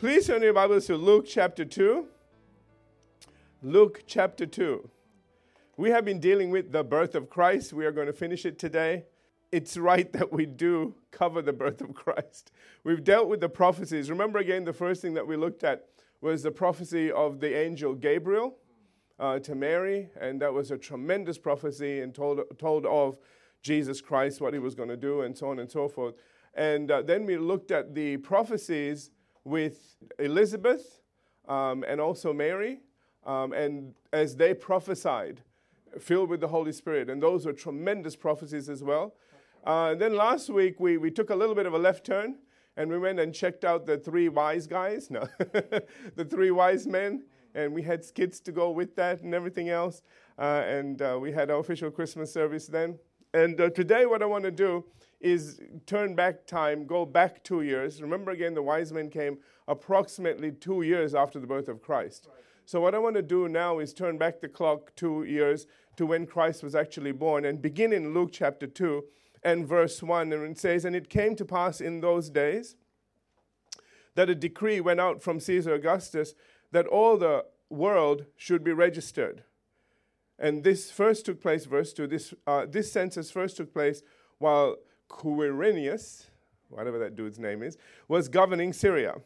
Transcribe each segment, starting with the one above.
Please turn your Bibles to Luke chapter 2. Luke chapter 2. We have been dealing with the birth of Christ. We are going to finish it today. It's right that we do cover the birth of Christ. We've dealt with the prophecies. Remember again, the first thing that we looked at was the prophecy of the angel Gabriel uh, to Mary, and that was a tremendous prophecy and told, told of Jesus Christ, what he was going to do, and so on and so forth. And uh, then we looked at the prophecies with Elizabeth um, and also Mary, um, and as they prophesied, filled with the Holy Spirit. And those were tremendous prophecies as well. Uh, then last week, we, we took a little bit of a left turn and we went and checked out the three wise guys, no, the three wise men and we had skits to go with that and everything else. Uh, and uh, we had our official Christmas service then. And uh, today, what I want to do is turn back time, go back two years. Remember again, the wise men came approximately two years after the birth of Christ. So, what I want to do now is turn back the clock two years to when Christ was actually born and begin in Luke chapter 2 and verse 1. And it says, And it came to pass in those days that a decree went out from Caesar Augustus that all the world should be registered. And this first took place, verse 2, this, uh, this census first took place while Quirinius, whatever that dude's name is, was governing Syria.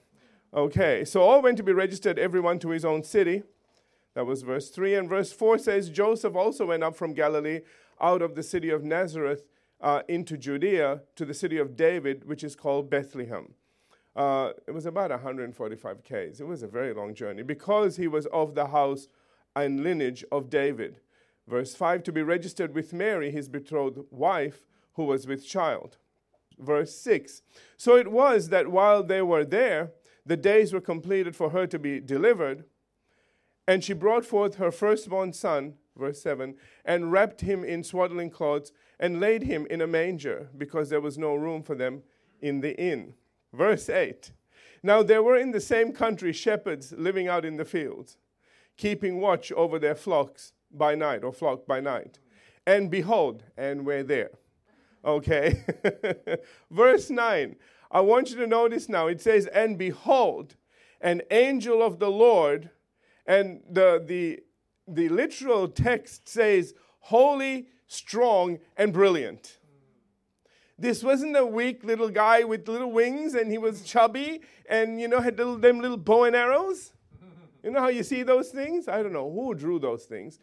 Okay, so all went to be registered, everyone to his own city. That was verse 3. And verse 4 says Joseph also went up from Galilee out of the city of Nazareth uh, into Judea to the city of David, which is called Bethlehem uh, it was about 145 Ks. It was a very long journey because he was of the house and lineage of David. Verse 5 to be registered with Mary, his betrothed wife, who was with child. Verse 6 So it was that while they were there, the days were completed for her to be delivered, and she brought forth her firstborn son, verse 7, and wrapped him in swaddling clothes and laid him in a manger because there was no room for them in the inn. Verse 8 Now there were in the same country shepherds living out in the fields, keeping watch over their flocks by night, or flock by night. And behold, and we're there. Okay? Verse 9. I want you to notice now, it says, And behold, an angel of the Lord, and the, the, the literal text says, holy, strong, and brilliant. This wasn't a weak little guy with little wings and he was chubby and, you know, had little, them little bow and arrows. You know how you see those things? I don't know who drew those things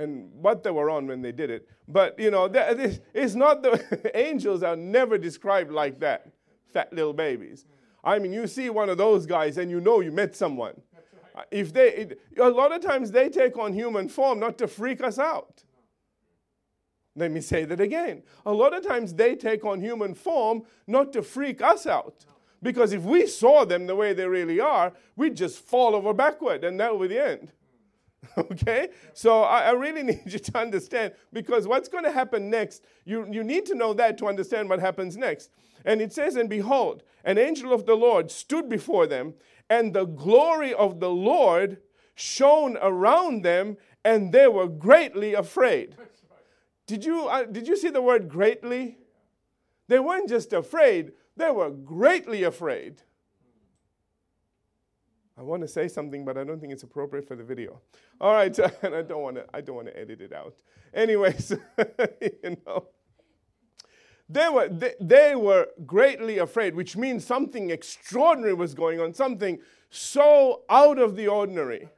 and what they were on when they did it. But, you know, it's not the angels are never described like that, fat little babies. I mean, you see one of those guys and you know you met someone. Right. If they, it, a lot of times they take on human form not to freak us out. Let me say that again. A lot of times they take on human form not to freak us out. Because if we saw them the way they really are, we'd just fall over backward and that would be the end. okay? So I, I, really need you to understand because what's going to happen next, you, you need to know that to understand what happens next. And it says, And behold, an angel of the Lord stood before them, and the glory of the Lord shone around them, and they were greatly afraid. Did you, uh, did you see the word greatly? They weren't just afraid, they were greatly afraid. I want to say something, but I don't think it's appropriate for the video. All right, and I don't want to. I don't want to edit it out. Anyways, you know, they were they, they were greatly afraid, which means something extraordinary was going on, something so out of the ordinary.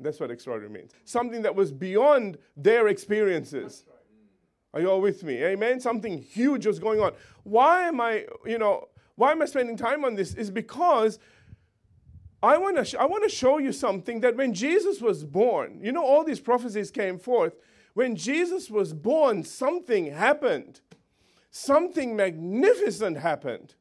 That's what extraordinary means. Something that was beyond their experiences. Are you all with me? Amen? Something huge was going on. Why am I, you know, why am I spending time on this? Is because I want to sh- I want to show you something that when Jesus was born, you know, all these prophecies came forth. When Jesus was born, something happened. Something magnificent happened.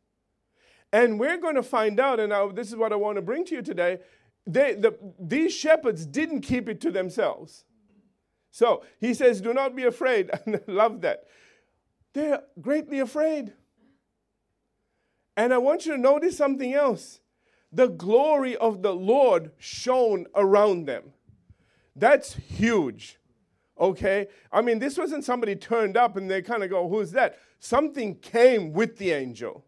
And we're going to find out, and I, this is what I want to bring to you today. They, the, these shepherds didn't keep it to themselves. So he says, Do not be afraid. And I love that. They're greatly afraid. And I want you to notice something else. The glory of the Lord shone around them. That's huge. Okay? I mean, this wasn't somebody turned up and they kind of go, Who's that? Something came with the angel.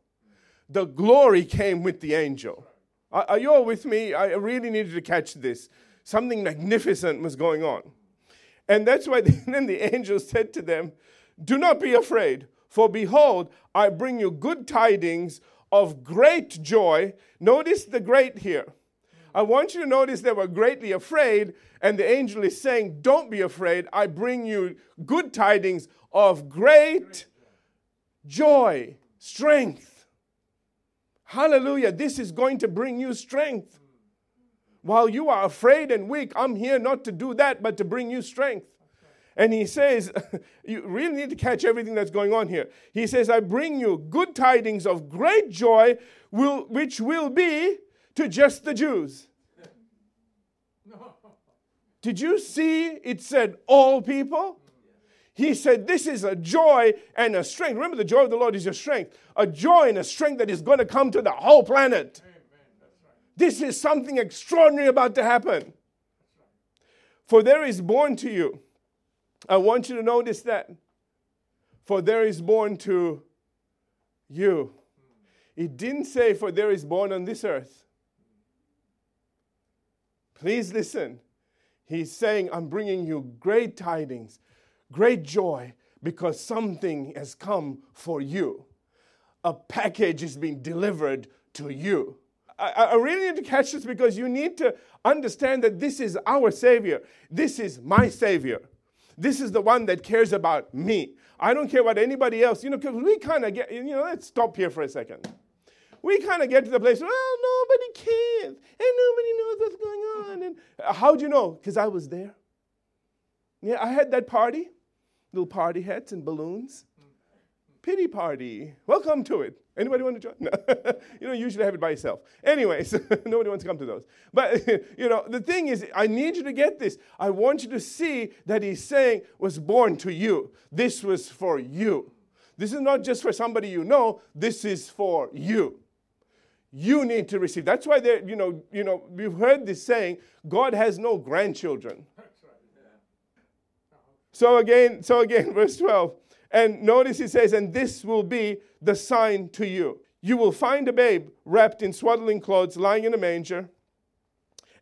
The glory came with the angel. Are, are you all with me? I really needed to catch this. Something magnificent was going on. And that's why then the angel said to them, Do not be afraid, for behold, I bring you good tidings of great joy. Notice the great here. I want you to notice they were greatly afraid, and the angel is saying, Don't be afraid. I bring you good tidings of great joy, strength. Hallelujah. This is going to bring you strength. While you are afraid and weak, I'm here not to do that, but to bring you strength. And he says, you really need to catch everything that's going on here. He says, I bring you good tidings of great joy, will, which will be to just the Jews. Did you see it said all people? He said, This is a joy and a strength. Remember, the joy of the Lord is your strength. A joy and a strength that is going to come to the whole planet. This is something extraordinary about to happen. For there is born to you. I want you to notice that. For there is born to you. It didn't say, for there is born on this earth. Please listen. He's saying, I'm bringing you great tidings, great joy, because something has come for you. A package is being delivered to you. I, I, really need to catch this because you need to understand that this is our Savior. This is my Savior. This is the one that cares about me. I don't care about anybody else. You know, because we kind of get, you know, let's stop here for a second. We kind of get to the place, well, nobody cares and nobody knows what's going on. And uh, how'd you know? Because I was there. Yeah, I had that party, little party hats and balloons. Pity party. Welcome to it. Anybody want to join? No. you don't usually have it by yourself. Anyways, nobody wants to come to those. But, you know, the thing is, I need you to get this. I want you to see that he's saying was born to you. This was for you. This is not just for somebody you know, this is for you. You need to receive. That's why they're. you know, you know, we've heard this saying, God has no grandchildren. So again, so again, verse 12. And notice he says, and this will be the sign to you. You will find a babe wrapped in swaddling clothes lying in a manger.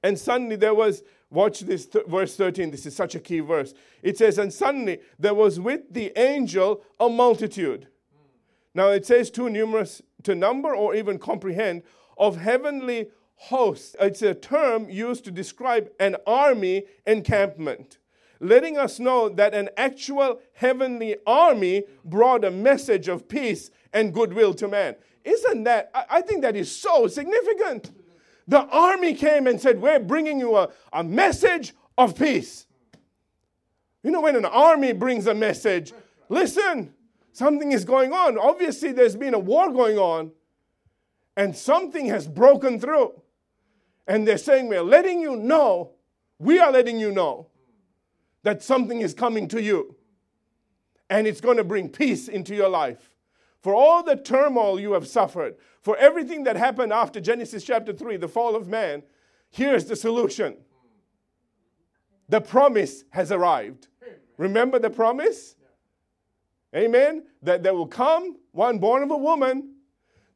And suddenly there was, watch this, th- verse 13. This is such a key verse. It says, And suddenly there was with the angel a multitude. Now it says too numerous to number or even comprehend of heavenly hosts. It's a term used to describe an army encampment letting us know that an actual heavenly army brought a message of peace and goodwill to man. Isn't that, I think that is so significant. The army came and said, We're bringing you a, a message of peace. You know, when an army brings a message, listen, something is going on. Obviously, there's been a war going on, and something has broken through. And they're saying, We're letting you know, we are letting you know that something is coming to you and it's going to bring peace into your life. For all the turmoil you have suffered, for everything that happened after Genesis chapter 3, the fall of man, here's the solution. The promise has arrived. Remember the promise? Amen? That there will come one born of a woman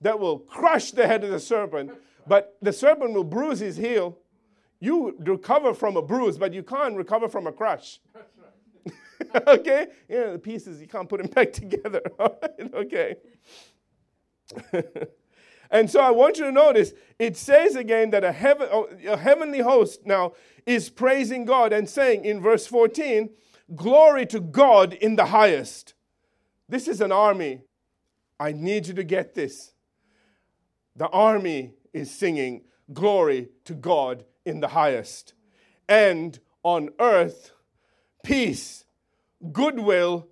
that will crush the head of the serpent, but the serpent will bruise his heel you recover from a bruise, but you can't recover from a crush. Right. okay? Yeah, the pieces, you can't put them back together. okay. and so I want you to notice it says again that a, heaven, oh, a heavenly host now is praising God and saying in verse 14, Glory to God in the highest. This is an army. I need you to get this. The army is singing, Glory to God in the highest, and on earth peace, goodwill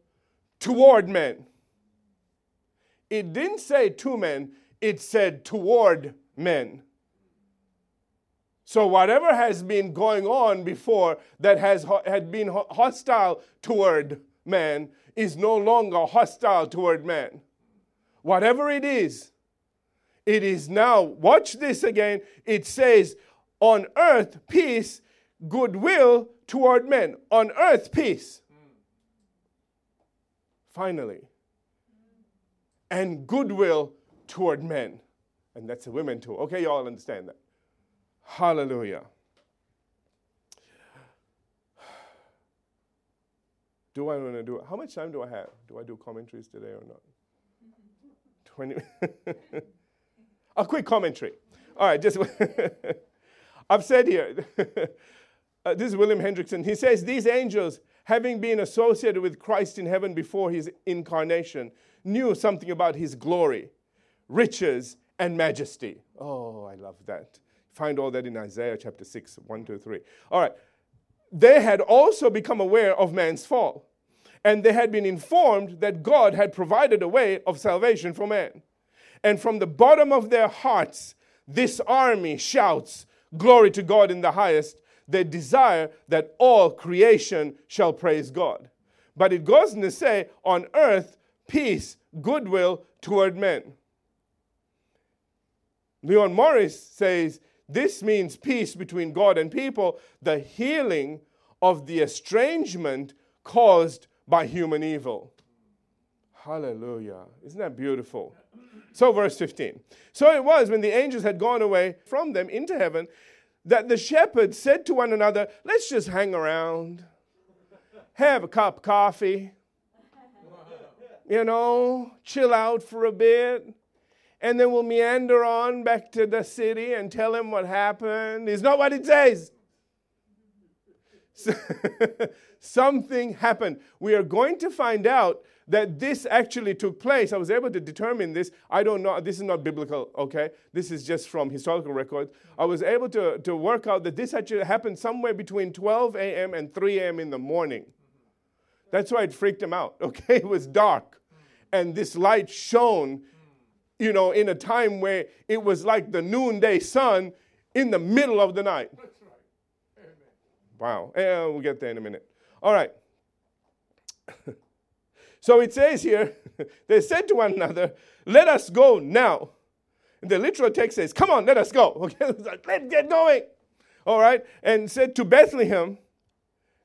toward men. It didn't say to men, it said toward men. So, whatever has been going on before that has had been hostile toward man is no longer hostile toward man. Whatever it is, it is now, watch this again, it says, on earth, peace, goodwill toward men. On earth, peace. Finally. And goodwill toward men. And that's the women too. Okay, y'all understand that. Hallelujah. Do I want to do it? How much time do I have? Do I do commentaries today or not? 20. A quick commentary. All right, just. I've said here, uh, this is William Hendriksen. He says, These angels, having been associated with Christ in heaven before his incarnation, knew something about his glory, riches, and majesty. Oh, I love that. Find all that in Isaiah chapter 6, 1 to 3. All right. They had also become aware of man's fall, and they had been informed that God had provided a way of salvation for man. And from the bottom of their hearts, this army shouts, Glory to God in the highest. They desire that all creation shall praise God. But it goes on to say, On earth, peace, goodwill toward men. Leon Morris says, This means peace between God and people, the healing of the estrangement caused by human evil. Hallelujah. Isn't that beautiful? So, verse 15. So it was when the angels had gone away from them into heaven that the shepherds said to one another, Let's just hang around, have a cup of coffee, you know, chill out for a bit, and then we'll meander on back to the city and tell him what happened. Is not what it says. Something happened. We are going to find out that this actually took place. I was able to determine this. I don't know, this is not biblical, okay? This is just from historical records. I was able to, to work out that this actually happened somewhere between 12 a.m. and 3 a.m. in the morning. That's why it freaked him out, okay? It was dark. And this light shone, you know, in a time where it was like the noonday sun in the middle of the night. That's right. Wow. And we'll get there in a minute. All right. So it says here, they said to one another, Let us go now. And the literal text says, Come on, let us go. Okay, let's get going. All right, and said to Bethlehem,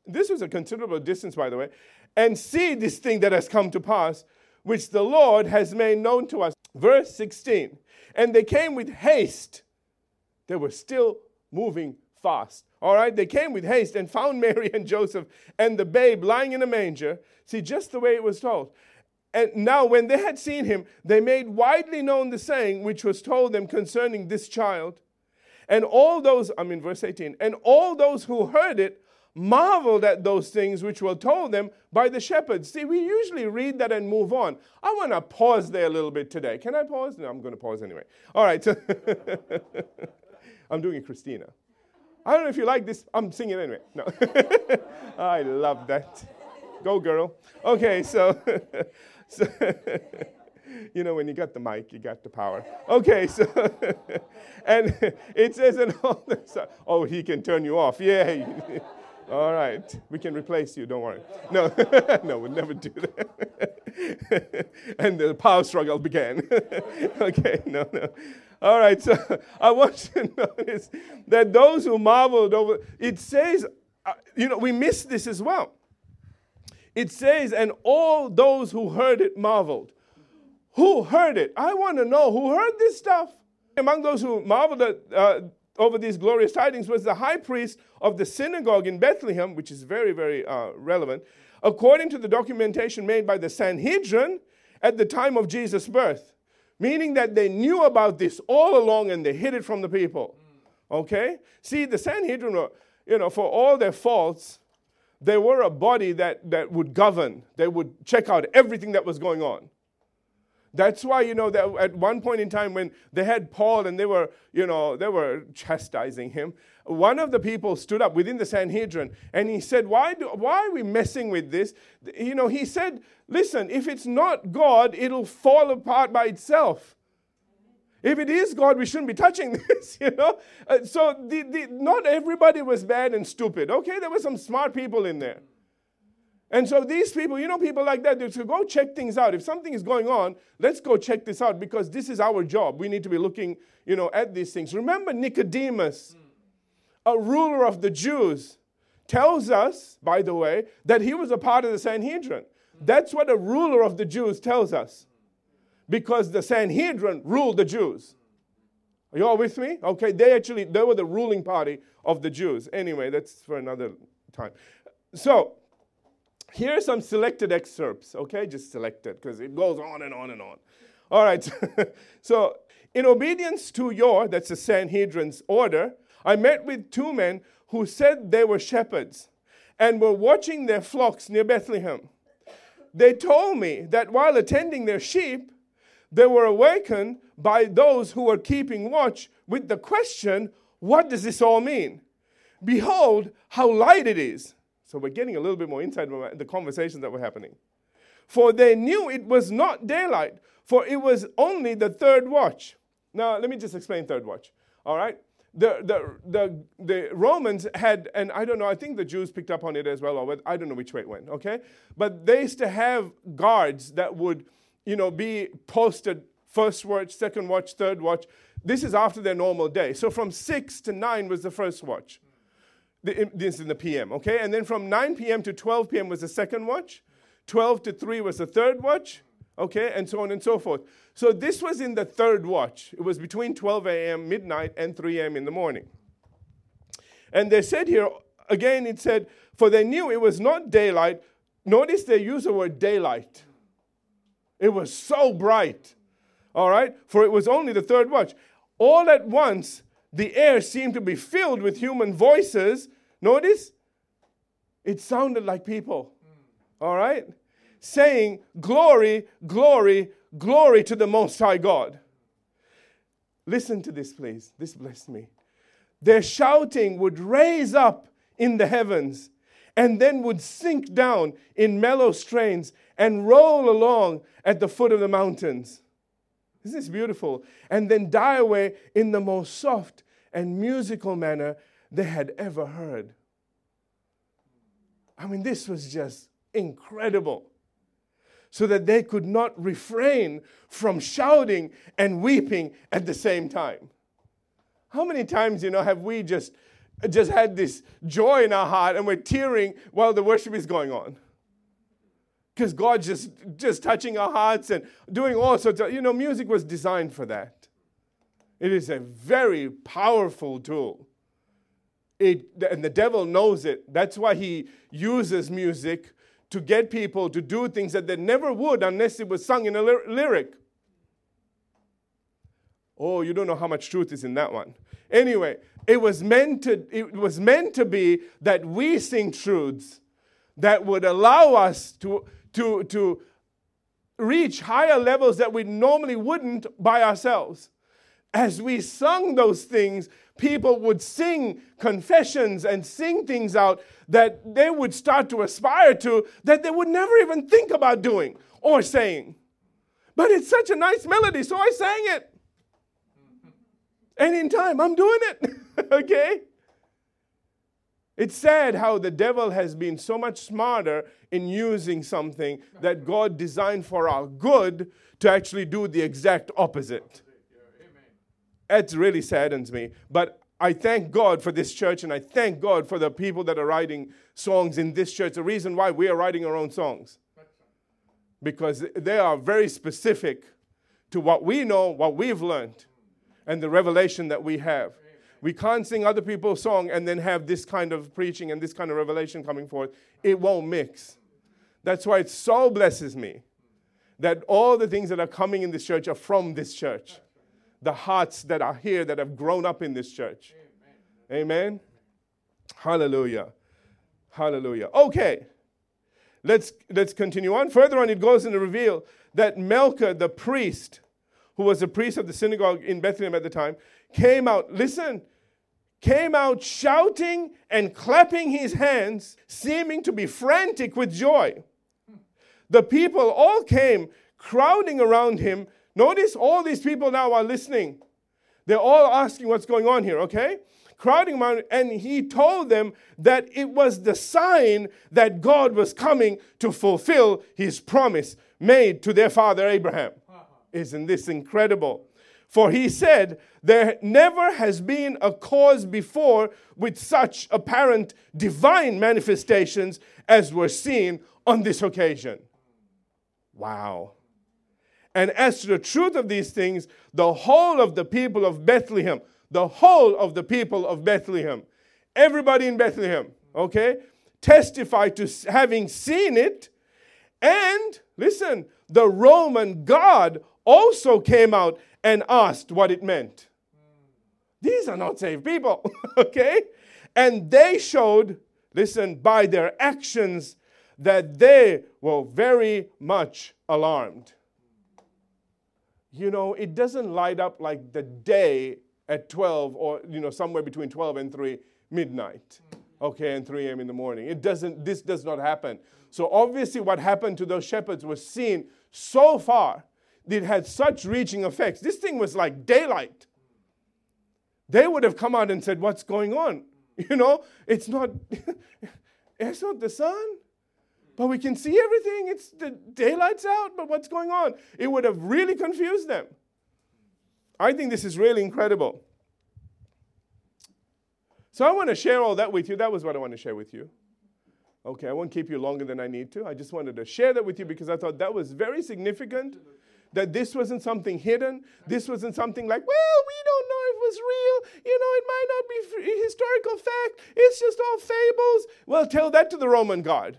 this was a considerable distance, by the way, and see this thing that has come to pass, which the Lord has made known to us. Verse 16. And they came with haste. They were still moving fast. All right, they came with haste and found Mary and Joseph and the babe lying in a manger. See, just the way it was told. And now, when they had seen him, they made widely known the saying which was told them concerning this child. And all those, I mean, verse 18, and all those who heard it marveled at those things which were told them by the shepherds. See, we usually read that and move on. I want to pause there a little bit today. Can I pause? No, I'm going to pause anyway. All right. So I'm doing it, Christina. I don't know if you like this. I'm singing anyway. No. I love that. Go, girl. Okay, so, so you know, when you got the mic, you got the power. Okay, so, and it says in all this, oh, he can turn you off. Yeah. All right, we can replace you, don't worry. No, no, we'll never do that. and the power struggle began. okay, no, no. All right, so I want you to notice that those who marveled over, it says, uh, you know, we miss this as well. It says, and all those who heard it marveled. Who heard it? I want to know who heard this stuff. Among those who marveled at, uh, over these glorious tidings was the high priest of the synagogue in Bethlehem, which is very, very uh, relevant. According to the documentation made by the Sanhedrin at the time of Jesus' birth, meaning that they knew about this all along and they hid it from the people. Okay? See, the Sanhedrin, were, you know, for all their faults, they were a body that, that would govern, they would check out everything that was going on. That's why, you know, that at one point in time when they had Paul and they were, you know, they were chastising him, one of the people stood up within the Sanhedrin and he said, why, do, why are we messing with this? You know, he said, listen, if it's not God, it'll fall apart by itself. If it is God, we shouldn't be touching this, you know? Uh, so the, the, not everybody was bad and stupid. Okay, there were some smart people in there. And so these people, you know, people like that, they say, go check things out. If something is going on, let's go check this out because this is our job. We need to be looking, you know, at these things. Remember Nicodemus, a ruler of the Jews, tells us, by the way, that he was a part of the Sanhedrin. That's what a ruler of the Jews tells us. Because the Sanhedrin ruled the Jews. Are you all with me? Okay, they actually they were the ruling party of the Jews. Anyway, that's for another time. So, here are some selected excerpts, okay? Just selected because it goes on and on and on. All right. so, in obedience to your, that's the Sanhedrin's order, I met with two men who said they were shepherds and were watching their flocks near Bethlehem. They told me that while attending their sheep, they were awakened by those who were keeping watch with the question, What does this all mean? Behold, how light it is. So we're getting a little bit more insight into the conversations that were happening. For they knew it was not daylight, for it was only the third watch. Now, let me just explain third watch. All right? The, the, the, the Romans had, and I don't know, I think the Jews picked up on it as well, or I don't know which way it went, okay? But they used to have guards that would, you know, be posted first watch, second watch, third watch. This is after their normal day. So from 6 to 9 was the first watch. This is in the PM, okay? And then from 9 p.m. to 12 p.m. was the second watch. 12 to 3 was the third watch, okay? And so on and so forth. So this was in the third watch. It was between 12 a.m., midnight, and 3 a.m. in the morning. And they said here, again, it said, for they knew it was not daylight. Notice they use the word daylight. It was so bright. All right? For it was only the third watch. All at once, the air seemed to be filled with human voices. Notice? It sounded like people. Mm. All right? Saying, Glory, glory, glory to the Most High God. Listen to this, please. This blessed me. Their shouting would raise up in the heavens and then would sink down in mellow strains and roll along at the foot of the mountains. Isn't beautiful? And then die away in the most soft and musical manner they had ever heard. I mean, this was just incredible. So that they could not refrain from shouting and weeping at the same time. How many times, you know, have we just, just had this joy in our heart and we're tearing while the worship is going on? Because God just just touching our hearts and doing all sorts of you know music was designed for that. It is a very powerful tool. It, and the devil knows it. That's why he uses music to get people to do things that they never would unless it was sung in a ly- lyric. Oh, you don't know how much truth is in that one. Anyway, it was meant to it was meant to be that we sing truths that would allow us to to, to reach higher levels that we normally wouldn't by ourselves. As we sung those things, people would sing confessions and sing things out that they would start to aspire to that they would never even think about doing or saying. But it's such a nice melody, so I sang it. And in time, I'm doing it. okay? It's sad how the devil has been so much smarter in using something that God designed for our good to actually do the exact opposite. It really saddens me. But I thank God for this church and I thank God for the people that are writing songs in this church. The reason why we are writing our own songs. Because they are very specific to what we know, what we've learned, and the revelation that we have. We can't sing other people's song and then have this kind of preaching and this kind of revelation coming forth. It won't mix. That's why it so blesses me that all the things that are coming in this church are from this church. The hearts that are here that have grown up in this church. Amen. Amen. Hallelujah. Hallelujah. Okay. Let's let's continue on. Further on, it goes in the reveal that Melchiah, the priest, who was a priest of the synagogue in Bethlehem at the time, came out. Listen, came out shouting and clapping his hands, seeming to be frantic with joy. The people all came crowding around him. Notice all these people now are listening. They're all asking what's going on here, okay? Crowding around, and he told them that it was the sign that God was coming to fulfill his promise made to their father Abraham. Isn't this incredible? For he said, There never has been a cause before with such apparent divine manifestations as were seen on this occasion. Wow. And as to the truth of these things, the whole of the people of Bethlehem, the whole of the people of Bethlehem, everybody in Bethlehem, okay, testified to having seen it. And listen, the Roman guard also came out and asked what it meant. These are not saved people, okay? And they showed, listen, by their actions that they were very much alarmed. You know, it doesn't light up like the day at 12 or, you know, somewhere between 12 and 3 midnight, okay, and 3 a.m. in the morning. It doesn't, this does not happen. So obviously, what happened to those shepherds was seen so far, it had such reaching effects. This thing was like daylight. They would have come out and said, What's going on? You know, it's not, it's not the sun, but we can see everything. It's the daylight's out, but what's going on? It would have really confused them. I think this is really incredible. So I want to share all that with you. That was what I want to share with you. Okay, I won't keep you longer than I need to. I just wanted to share that with you because I thought that was very significant that this wasn't something hidden. This wasn't something like, well, we don't know if it was real. You know, it might not be historical fact. It's just all fables. Well, tell that to the Roman guard.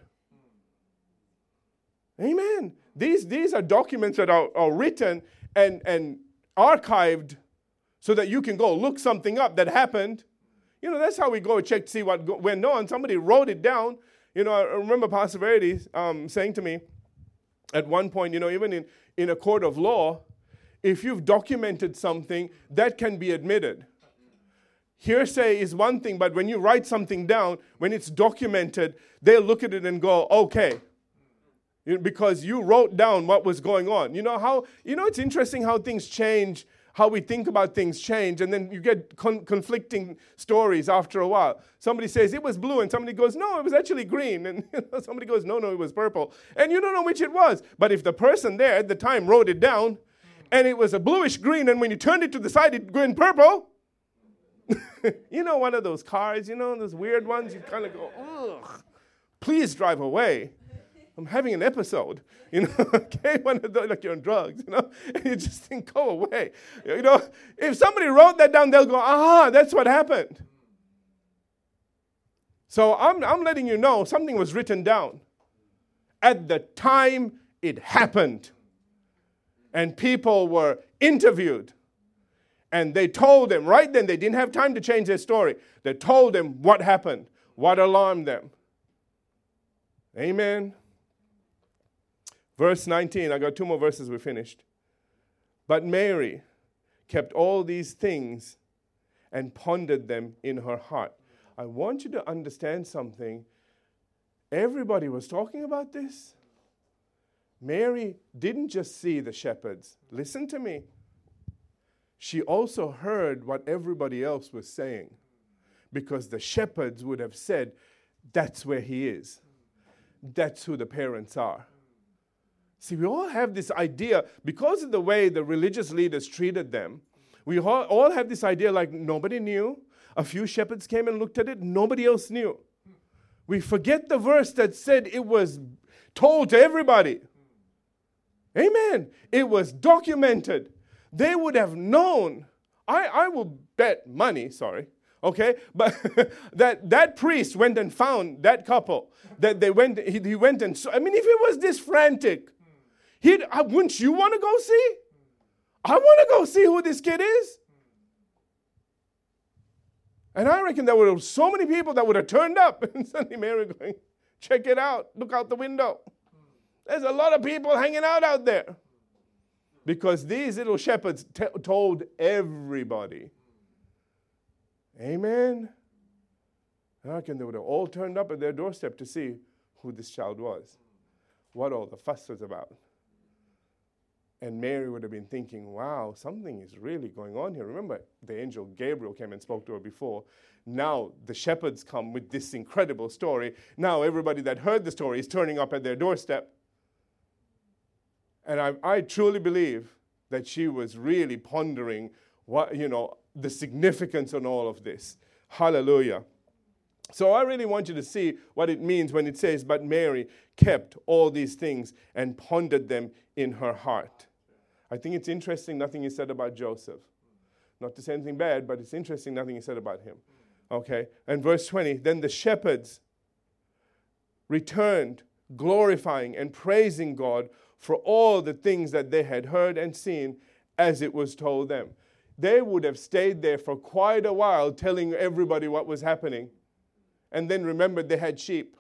Amen. These, these are documents that are, are written and, and archived so that you can go look something up that happened. You know, that's how we go check to see what went on. Somebody wrote it down. You know, I remember Pastor Verity um, saying to me at one point, you know, even in, in a court of law, if you've documented something, that can be admitted. Hearsay is one thing, but when you write something down, when it's documented, they'll look at it and go, okay. Because you wrote down what was going on. You know how, you know, it's interesting how things change how we think about things change, and then you get con- conflicting stories after a while. Somebody says it was blue, and somebody goes, no, it was actually green, and somebody goes, no, no, it was purple, and you don't know which it was. But if the person there at the time wrote it down, and it was a bluish green, and when you turned it to the side, it went purple. you know, one of those cars, you know, those weird ones, you kind of go, ugh, please drive away. I'm having an episode, you know, okay, one of those, like you're on drugs, you know, and you just think, go away. You know, if somebody wrote that down, they'll go, ah, that's what happened. So I'm, I'm letting you know something was written down at the time it happened. And people were interviewed. And they told them, right then, they didn't have time to change their story. They told them what happened, what alarmed them. Amen. Verse 19, I got two more verses, we're finished. But Mary kept all these things and pondered them in her heart. I want you to understand something. Everybody was talking about this. Mary didn't just see the shepherds. Listen to me. She also heard what everybody else was saying because the shepherds would have said, That's where he is. That's who the parents are. See, we all have this idea because of the way the religious leaders treated them. We all have this idea like nobody knew. A few shepherds came and looked at it, nobody else knew. We forget the verse that said it was told to everybody. Amen. It was documented. They would have known. I, I will bet money, sorry, okay but that that priest went and found that couple that they went he, he went and saw, i mean if it was this frantic He'd, uh, wouldn't you want to go see? I want to go see who this kid is. And I reckon there were so many people that would have turned up and suddenly Mary going, check it out, look out the window. There's a lot of people hanging out out there. Because these little shepherds t- told everybody. Amen. I reckon they would have all turned up at their doorstep to see who this child was, what all the fuss was about. And Mary would have been thinking, wow, something is really going on here. Remember, the angel Gabriel came and spoke to her before. Now the shepherds come with this incredible story. Now everybody that heard the story is turning up at their doorstep. And I, I truly believe that she was really pondering what, you know, the significance on all of this. Hallelujah. So I really want you to see what it means when it says, But Mary kept all these things and pondered them in her heart. I think it's interesting nothing is said about Joseph. Not to say anything bad, but it's interesting nothing is said about him. Okay? And verse 20 then the shepherds returned, glorifying and praising God for all the things that they had heard and seen as it was told them. They would have stayed there for quite a while telling everybody what was happening and then remembered they had sheep.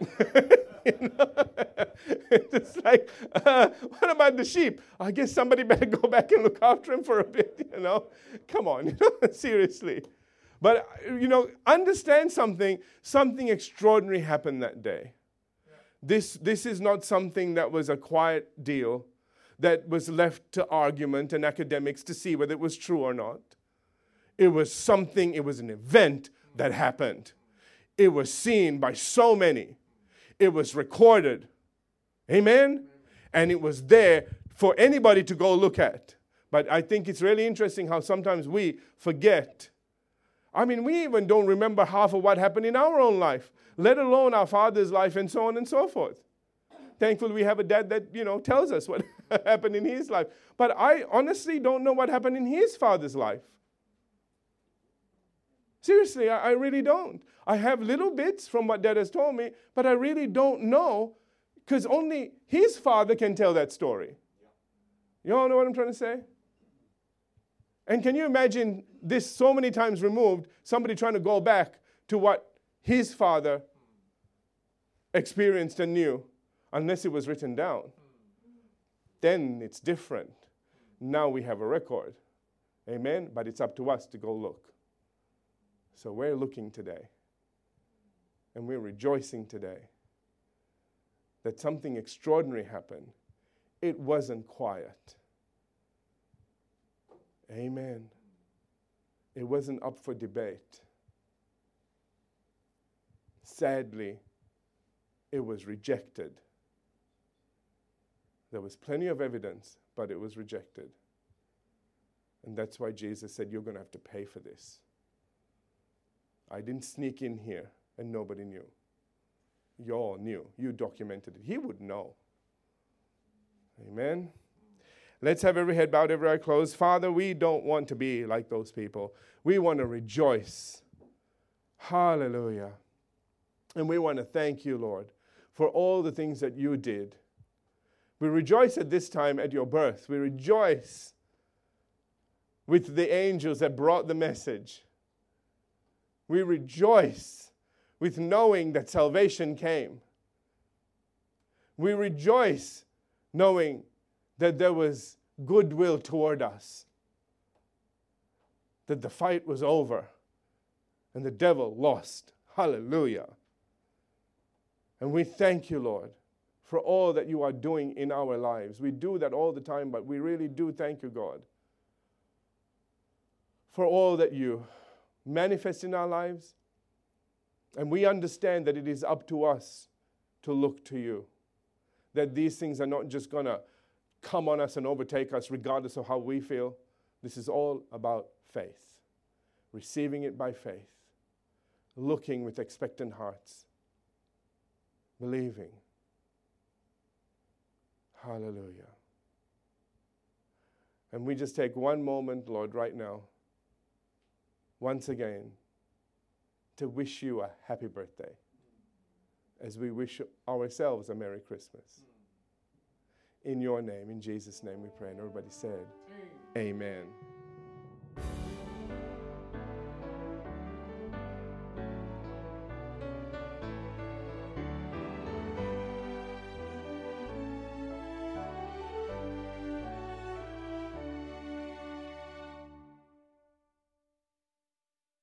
it's like, uh, what about the sheep? I guess somebody better go back and look after him for a bit, you know? Come on, seriously. But, you know, understand something, something extraordinary happened that day. This, this is not something that was a quiet deal that was left to argument and academics to see whether it was true or not. It was something, it was an event that happened. It was seen by so many, it was recorded. Amen? And it was there for anybody to go look at. But I think it's really interesting how sometimes we forget. I mean, we even don't remember half of what happened in our own life, let alone our father's life and so on and so forth. Thankfully, we have a dad that, you know, tells us what happened in his life. But I honestly don't know what happened in his father's life. Seriously, I, I really don't. I have little bits from what dad has told me, but I really don't know because only his father can tell that story. You all know what I'm trying to say? And can you imagine this so many times removed, somebody trying to go back to what his father experienced and knew? unless it was written down. Then it's different. Now we have a record. Amen? But it's up to us to go look. So we're looking today. And we're rejoicing today that something extraordinary happened. It wasn't quiet. Amen. It wasn't up for debate. Sadly, it was rejected. There was plenty of evidence, but it was rejected. And that's why Jesus said, You're going to have to pay for this. I didn't sneak in here and nobody knew. You all knew. You documented it. He would know. Amen. Let's have every head bowed, every eye closed. Father, we don't want to be like those people. We want to rejoice. Hallelujah. And we want to thank you, Lord, for all the things that you did we rejoice at this time at your birth. We rejoice with the angels that brought the message. We rejoice with knowing that salvation came. We rejoice knowing that there was goodwill toward us, that the fight was over and the devil lost. Hallelujah. And we thank you, Lord, for all that you are doing in our lives. We do that all the time, but we really do thank you, God, for all that you manifest in our lives. And we understand that it is up to us to look to you. That these things are not just going to come on us and overtake us regardless of how we feel. This is all about faith, receiving it by faith, looking with expectant hearts, believing. Hallelujah. And we just take one moment, Lord, right now, once again, to wish you a happy birthday as we wish ourselves a Merry Christmas. In your name, in Jesus' name we pray. And everybody said, Amen. Amen.